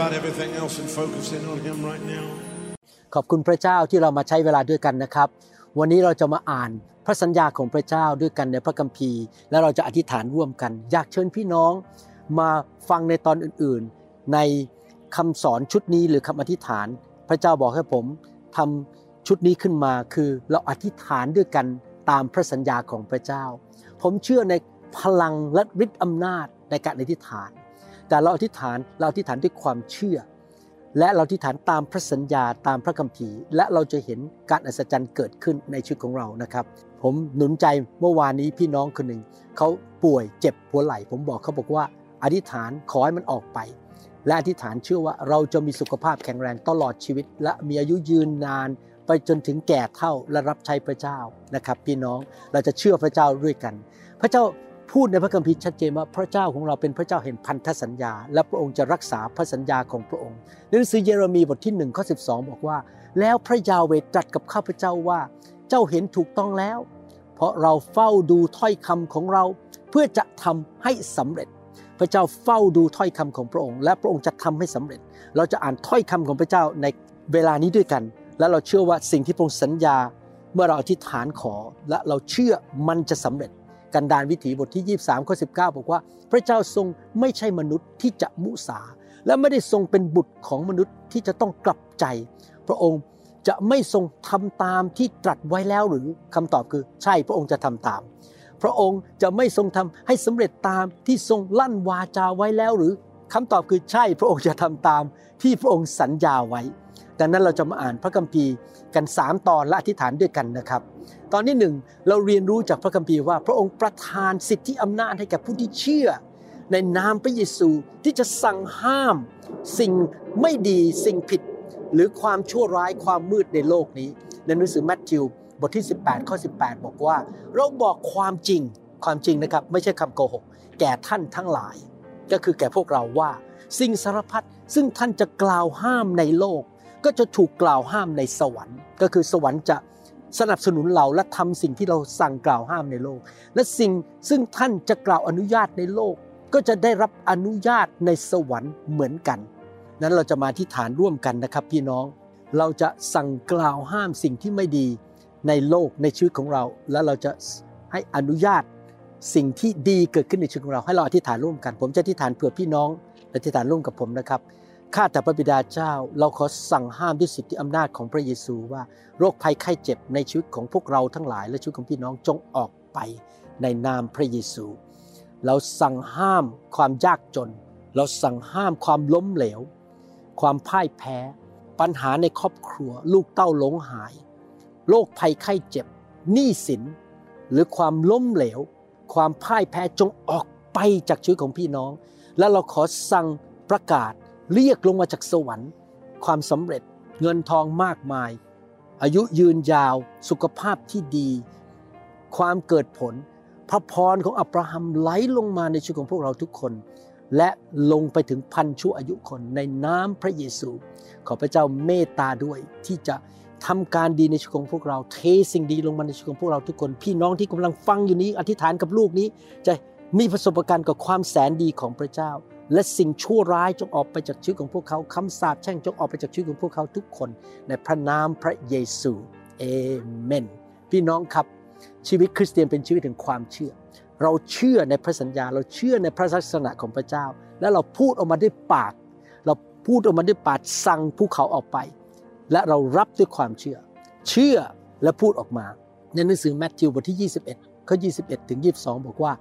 about everything else and focus in on Him right now. ขอบคุณพระเจ้าที่เรามาใช้เวลาด้วยกันนะครับ วันนี้เราจะมาอ่านพระสัญญาของพระเจ้าด้วยกันในพระคัมภีร์ และเราจะอธิษฐานร่วมกัน อยากเชิญพี่น้องมาฟังในตอนอื่นๆ ในคำสอนชุดนี้หรือคำอธิษฐาน พระเจ้าบอกให้ผมทำชุดนี้ขึ้นมาคือเราอธิษฐานด้วยกันตามพระสัญญาของพระเจ้า ผมเชื่อในพลังและฤทธิ์อำนาจในการอธิษฐาน แต่เราอธิษฐานเราอธิษฐานด้วยความเชื่อ และเราที่ฐานตามพระสัญญาตามพระคัมภีร์ และเราจะเห็นการอัศจรรย์เกิดขึ้นในชีวิตของเรานะครับ ผมหนุนใจเมื่อวานนี้พี่น้องคนหนึ่งเขาป่วยเจ็บหัวไหล่ ผมบอกเขาบอกว่า อธิษฐานขอให้มันออกไป และอธิษฐานเชื่อว่าเราจะมีสุขภาพแข็งแรงตลอดชีวิต และมีอายุยืนนานไปจนถึงแก่เท่าและรับใช้พระเจ้านะครับ พี่น้องเราจะเชื่อพระเจ้าด้วยกัน พระเจ้า พูดในพระคัมภีร์ชัดเจนว่าพระเจ้าของเราเป็นพระเจ้าแห่งพันธสัญญา และพระองค์จะรักษาพระสัญญาของพระองค์หนังสือเยเรมีบทที่1ข้อ12 บอกว่า แล้วพระยาเวตรัสกับข้าพเจ้าว่า เจ้าเห็นถูกต้องแล้ว เพราะเราเฝ้าดูถ้อยคำของเรา เพื่อจะทำให้สำเร็จ พระเจ้าเฝ้าดูถ้อยคำของพระองค์ และพระองค์จะทำให้สำเร็จ เราจะอ่านถ้อยคำของพระเจ้าในเวลานี้ด้วยกัน และเราเชื่อว่าสิ่งที่พระองค์สัญญา เมื่อเราอธิษฐานขอและเราเชื่อมันจะสำเร็จ กันดารวิถีบทที่ 23ข้อ19 บอกว่า พระเจ้าทรงไม่ใช่มนุษย์ที่จะมุสา และไม่ได้ทรงเป็นบุตรของมนุษย์ที่จะต้องกลับใจ พระองค์จะไม่ทรงทำตามที่ตรัสไว้แล้วหรือคำตอบคือใช่พระองค์จะทำตาม พระองค์จะไม่ทรงทำให้สำเร็จตามที่ทรงลั่นวาจาไว้แล้วหรือคำตอบคือใช่พระองค์จะทำตามที่พระองค์สัญญาไว้ดังนั้นเราจะมาอ่านพระคัมภีร์กัน 3 ตอนและอธิษฐานด้วยกันนะครับ ตอนที่หนึ่งเราเรียนรู้จากพระคัมภีร์ว่า พระองค์ประทานสิทธิอำนาจให้แก่ผู้ที่เชื่อ ในนามพระเยซูที่จะสั่งห้าม สิ่งไม่ดีสิ่งผิด หรือความชั่วร้ายความมืดในโลกนี้ ในหนังสือแมทธิวบทที่ 18ข้อ18 บอกว่า เราบอกความจริงความจริงนะครับ ไม่ใช่คำโกหก แก่ท่านทั้งหลาย ก็คือแก่พวกเราว่า สิ่งสารพัดซึ่งท่านจะกล่าวห้ามในโลก ก็จะถูกกล่าวห้ามในสวรรค์ ก็คือสวรรค์จะ สนับสนุนเราและทำสิ่งที่เราสั่งกล่าวห้ามในโลก และสิ่งซึ่งท่านจะกล่าวอนุญาตในโลก ก็จะได้รับอนุญาตในสวรรค์เหมือนกัน นั้นเราจะมาที่ฐานร่วมกันนะครับพี่น้อง เราจะสั่งกล่าวห้ามสิ่งที่ไม่ดีในโลกในชีวิตของเรา และเราจะให้อนุญาตสิ่งที่ดีเกิดขึ้นในชีวิตของเราให้เราอธิษฐานร่วมกัน ผมจะอธิษฐานเผื่อพี่น้องและอธิษฐานร่วมกับผมนะครับ ข้าแต่พระบิดาเจ้า เราขอสั่งห้ามด้วยสิทธิอำนาจของพระเยซูว่าโรคภัยไข้เจ็บในชีวิตของพวกเราทั้งหลาย และชีวิตของพี่น้องจงออกไปในนามพระเยซู เราสั่งห้ามความยากจน เราสั่งห้ามความล้มเหลว ความพ่ายแพ้ ปัญหาในครอบครัว ลูกเต้าหลงหาย โรคภัยไข้เจ็บหนี้สิน หรือความล้มเหลว ความพ่ายแพ้จงออกไปจากชีวิตของพี่น้อง และเราขอสั่งประกาศ เรียกลงมาจากสวรรค์ ความสำเร็จเงินทองมากมาย อายุยืนยาวสุขภาพที่ดี ความเกิดผล พระพรของอับราฮัมไหลลงมาในชีวิตของพวกเราทุกคน และลงไปถึงพันชั่วอายุคนในน้ำพระเยซู ขอพระเจ้าเมตตาด้วยที่จะทำการดีในชีวิตของพวกเราเทสิ่งดีลงมาในชีวิตของพวกเราทุกคน พี่น้องที่กำลังฟังอยู่นี้อธิษฐานกับลูกนี้จะมีประสบการณ์กับความแสนดีของพระเจ้า และสิ่งชั่วร้ายจงออกไปจากชีวิตของพวกเขาคำสาปแช่งจงออกไปจากชีวิตของพวกเขาทุกคน ในพระนามพระเยซูเอเมนพี่น้องครับชีวิตคริสเตียนเป็นชีวิตแห่งความเชื่อ เราเชื่อในพระสัญญา เราเชื่อในพระลักษณะของพระเจ้า และเราพูดออกมาด้วยปาก เราพูดออกมาด้วยปากสั่งภูเขาออกไป และเรารับด้วยความเชื่อ เชื่อและพูดออกมา ในหนังสือแมทธิวบทที่ 21ข้อ21 ถึง 22 บอกว่า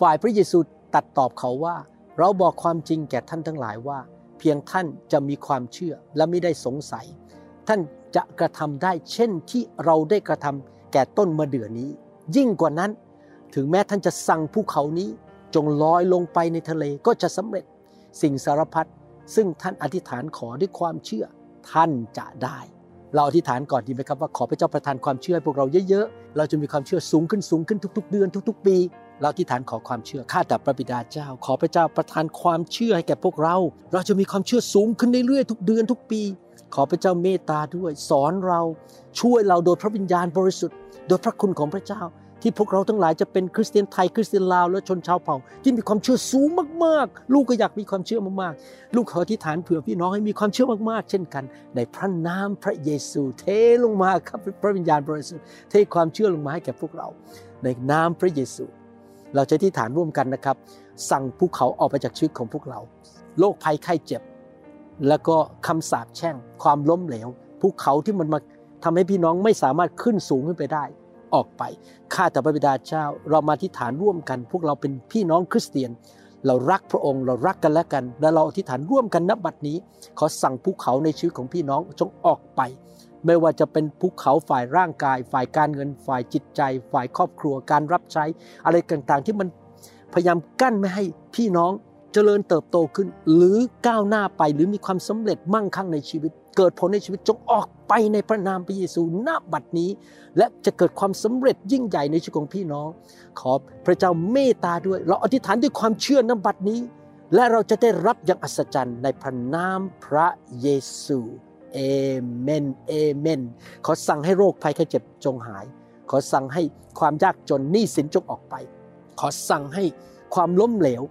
ฝ่ายพระเยซูตัดตอบเขาว่า เราบอกความจริงแก่ท่านทั้งหลายว่า เพียงท่านจะมีความเชื่อและไม่ได้สงสัย ท่านจะกระทำได้เช่นที่เราได้กระทำแก่ต้นมะเดื่อนี้ ยิ่งกว่านั้น ถึงแม้ท่านจะสั่งภูเขานี้จงลอยลงไปในทะเลก็จะสำเร็จสิ่งสารพัดซึ่งท่านอธิษฐานขอด้วยความเชื่อท่านจะได้ เราอธิษฐานก่อนดีไหมครับว่าขอพระเจ้าประทานความเชื่อให้พวกเราเยอะๆ เราจะมีความเชื่อสูงขึ้นสูงขึ้นทุก ๆ เดือนทุก ๆ ปี เราอธิษฐานขอความเชื่อข้าแต่พระบิดาเจ้า ขอพระเจ้าประทานความเชื่อให้แก่พวกเรา เราจะมีความเชื่อสูงขึ้นเรื่อยๆทุกเดือนทุกปี ขอพระเจ้าเมตตาด้วย สอนเราช่วยเราโดยพระวิญญาณบริสุทธิ์ โดยพระคุณของพระเจ้า ที่พวกเราทั้งหลายจะเป็นคริสเตียนไทยคริสเตียนลาวและชนชาวเผ่า ที่มีความเชื่อสูงมากๆ ลูกก็อยากมีความเชื่อมากๆ ลูกขออธิษฐานเผื่อพี่น้องให้มีความเชื่อมากๆ เช่นกัน ในพระนามพระเยซู เทลงมาครับพระวิญญาณบริสุทธิ์เทความเชื่อลงมาให้แก่พวกเรา ในนามพระเยซู เราจะอธิษฐานร่วมกันนะครับ สั่งภูเขาออกไปจากชีวิตของพวกเรา โรคภัยไข้เจ็บ แล้วก็คำสาปแช่ง ความล้มเหลวภูเขาที่มันมาทำให้พี่น้องไม่สามารถขึ้นสูงขึ้นไปได้ออกไป ข้าแต่พระบิดาเจ้า เรามาที่ฐานร่วมกัน พวกเราเป็นพี่น้องคริสเตียน เรารักพระองค์ เรารักกันและกัน และเราอธิษฐานร่วมกันนับบัดนี้ ขอสั่งภูเขาในชีวิตของพี่น้องจงออกไป ไม่ว่าจะเป็นภูเขาฝ่ายร่างกาย ฝ่ายการเงิน ฝ่ายจิตใจ ฝ่ายครอบครัวการรับใช้ อะไรต่างๆ ที่มันพยายามกั้นไม่ให้พี่น้องเจริญเติบโตขึ้น หรือก้าวหน้าไปหรือมีความสำเร็จมั่งคั่งในชีวิต เกิดผลในชีวิตจงออกไปในพระนามพระเยซูณบัดนี้ และจะเกิดความสำเร็จยิ่งใหญ่ในชีวิตของพี่น้อง ขอพระเจ้าเมตตาด้วย เราอธิษฐานด้วยความเชื่อณบัดนี้ และเราจะได้รับอย่างอัศจรรย์ในพระนามพระเยซู เอเมนเอเมนขอสั่งให้โรคภัยไข้เจ็บจงหาย ขอสั่งให้ความยากจนหนี้สินจงออกไป ขอสั่งให้ความล้มเหลว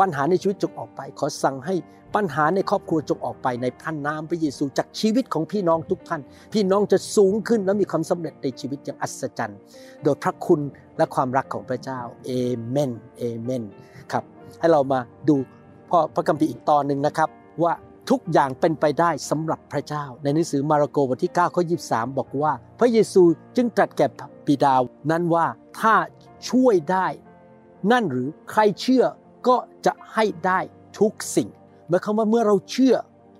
ปัญหาในชีวิตจงออกไป ขอสั่งให้ปัญหาในครอบครัวจงออกไปในพระนามพระเยซูจากชีวิตของพี่น้องทุกท่าน พี่น้องจะสูงขึ้นและมีความสำเร็จในชีวิตอย่างอัศจรรย์ โดยพระคุณและความรักของพระเจ้าเอเมนเอเมนครับให้เรามาดูพ่อพระคัมภีร์อีกตอนหนึ่งนะครับว่า ทุกอย่างเป็นไปได้สำหรับพระเจ้า ในหนังสือมาระโกบทที่9ข้อ23 บอกว่า พระเยซูจึงตรัสแก่บิดานั้นว่าถ้าช่วยได้ นั่นหรือใครเชื่อก็จะให้ได้ทุกสิ่งหมายความว่าเมื่อเราเชื่อ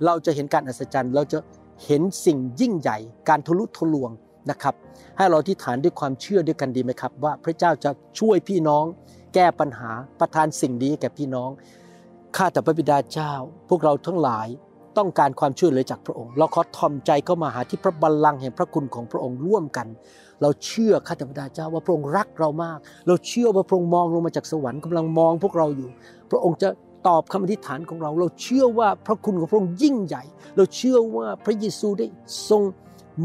เราจะเห็นการอัศจรรย์ เราจะเห็นสิ่งยิ่งใหญ่ การทะลุทะลวงนะครับ ให้เราที่ฐานด้วยความเชื่อด้วยกันดีไหมครับ ว่าพระเจ้าจะช่วยพี่น้อง แก้ปัญหาประทานสิ่งดีแก่พี่น้อง ข้าแต่พระบิดาเจ้า พวกเราทั้งหลายต้องการความช่วยเหลือจากพระองค์ เราขอทอมใจเข้ามาหาที่พระบัลลังก์แห่งพระคุณของพระองค์ร่วมกัน เราเชื่อข้าแต่พระบิดาเจ้าว่าพระองค์รักเรามาก เราเชื่อว่าพระองค์มองลงมาจากสวรรค์กำลังมองพวกเราอยู่ พระองค์จะตอบคำอธิษฐานของเรา เราเชื่อว่าพระคุณของพระองค์ยิ่งใหญ่ เราเชื่อว่าพระเยซูได้ทรง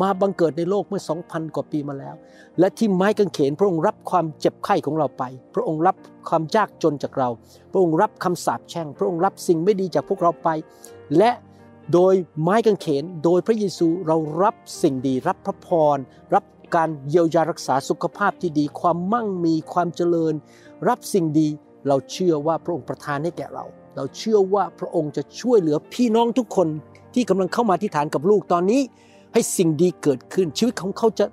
มาบังเกิดในโลกเมื่อ 2,000 กว่าปีมาแล้ว และที่ไม้กางเขนพระองค์รับความเจ็บไข้ของเราไป พระองค์รับความยากจนจากเรา พระองค์รับคำสาปแช่ง พระองค์รับสิ่งไม่ดีจากพวกเราไป และโดยไม้กางเขน โดยพระเยซูเรารับสิ่งดี รับพระพร รับการเยียวยารักษาสุขภาพที่ดี ความมั่งมีความเจริญ รับสิ่งดีเราเชื่อว่าพระองค์ประทานให้แก่เรา เราเชื่อว่าพระองค์จะช่วยเหลือพี่น้องทุกคนที่กำลังเข้ามาที่ฐานกับลูกตอนนี้ ให้สิ่งดีเกิดขึ้น ชีวิตของเขาจะ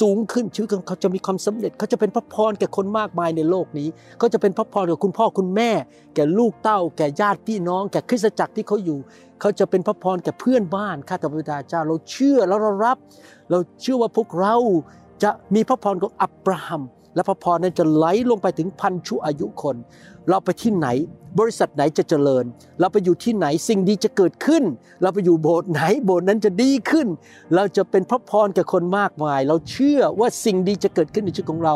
สูงขึ้นชีวิตของเขาจะมีความสำเร็จ เขาจะเป็นพระพรแก่คนมากมายในโลกนี้ เขาจะเป็นพระพรแก่คุณพ่อคุณแม่ แก่ลูกเต้า แก่ญาติพี่น้อง แก่คริสตจักรที่เขาอยู่ เขาจะเป็นพระพรแก่เพื่อนบ้านข้าแต่พระบิดาเจ้า เราเชื่อแล้วเรารับ เราเชื่อว่าพวกเราจะมีพระพรของอับราฮัม และพระพรนั้นจะไหลลงไปถึงพันชั่วอายุคน เราไปที่ไหน บริษัทไหนจะเจริญ เราไปอยู่ที่ไหนสิ่งดีจะเกิดขึ้น เราไปอยู่โบสถ์ไหนโบสถ์นั้นจะดีขึ้น เราจะเป็นพระพรแก่คนมากมาย เราเชื่อว่าสิ่งดีจะเกิดขึ้นในชีวิตของเรา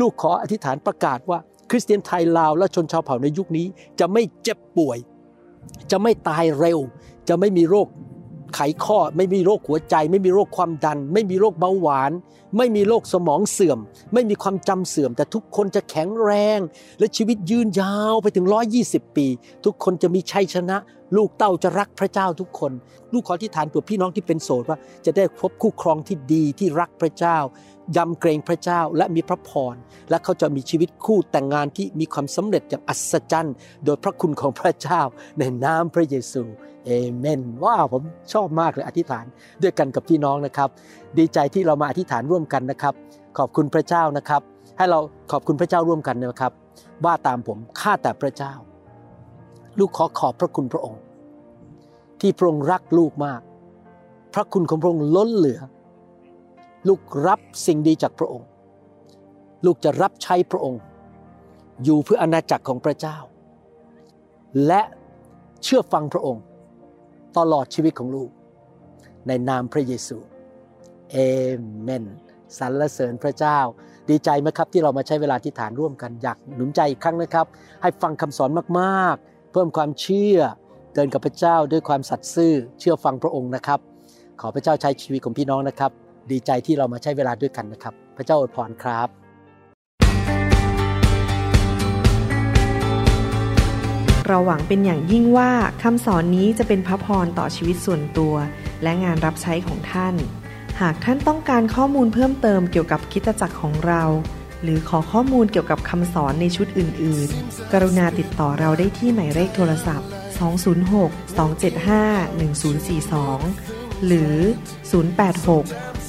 ลูกขออธิษฐานประกาศว่า คริสเตียนไทยลาวและชนชาวเผ่าในยุคนี้ จะไม่เจ็บป่วย จะไม่ตายเร็ว จะไม่มีโรค ไขข้อ ไม่มีโรคหัวใจ ไม่มีโรคความดัน ไม่มีโรคเบาหวาน ไม่มีโรคสมองเสื่อม ไม่มีความจำเสื่อม แต่ทุกคนจะแข็งแรง และชีวิตยืนยาวไปถึง 120 ปี ทุกคนจะมีชัยชนะ ลูกเต้าจะรักพระเจ้าทุกคน ลูกขอที่ฐานเผื่อพี่น้องที่เป็นโสดว่า จะได้พบคู่ครองที่ดีที่รักพระเจ้า ยำเกรงพระเจ้าและมีพระพร และเขาจะมีชีวิตคู่แต่งงานที่มีความสำเร็จอย่างอัศจรรย์ โดยพระคุณของพระเจ้าในนามพระเยซูเอเมนว้าวผมชอบมากเลยอธิษฐานด้วยกันกับพี่น้องนะครับ ดีใจที่เรามาอธิษฐานร่วมกันนะครับ ขอบคุณพระเจ้านะครับ ให้เราขอบคุณพระเจ้าร่วมกันนะครับ ว่าตามผมข้าแต่พระเจ้า ลูกขอขอบพระคุณพระองค์ ที่พระองค์รักลูกมาก พระคุณของพระองค์ล้นเหลือ ลูกรับสิ่งดีจากพระองค์ ลูกจะรับใช้พระองค์ อยู่เพื่ออาณาจักรของพระเจ้า และเชื่อฟังพระองค์ ตลอดชีวิตของลูก ในนามพระเยซูเอเมนสรรเสริญพระเจ้า ดีใจไหมครับที่เรามาใช้เวลาที่ฐานร่วมกันอยากหนุนใจอีกครั้งนะครับ ให้ฟังคำสอนมากๆ เพิ่มความเชื่อเดินกับพระเจ้าด้วยความสัตย์ซื่อเชื่อฟังพระองค์นะครับ ขอพระเจ้าใช้ชีวิตของพี่น้องนะครับ ดีใจที่เรามาใช้เวลาด้วยกันนะครับ พระเจ้าอวยพรครับ เราหวังเป็นอย่างยิ่งว่าคำสอนนี้จะเป็นพระพรต่อชีวิตส่วนตัว และงานรับใช้ของท่าน หากท่านต้องการข้อมูลเพิ่มเติมเกี่ยวกับคริดจักรของเรา หรือขอข้อมูลเกี่ยวกับคำสอนในชุดอื่น ๆ กรุณาติดต่อเราได้ที่หมายเลขโทรศัพท์ 206-275-1042 หรือ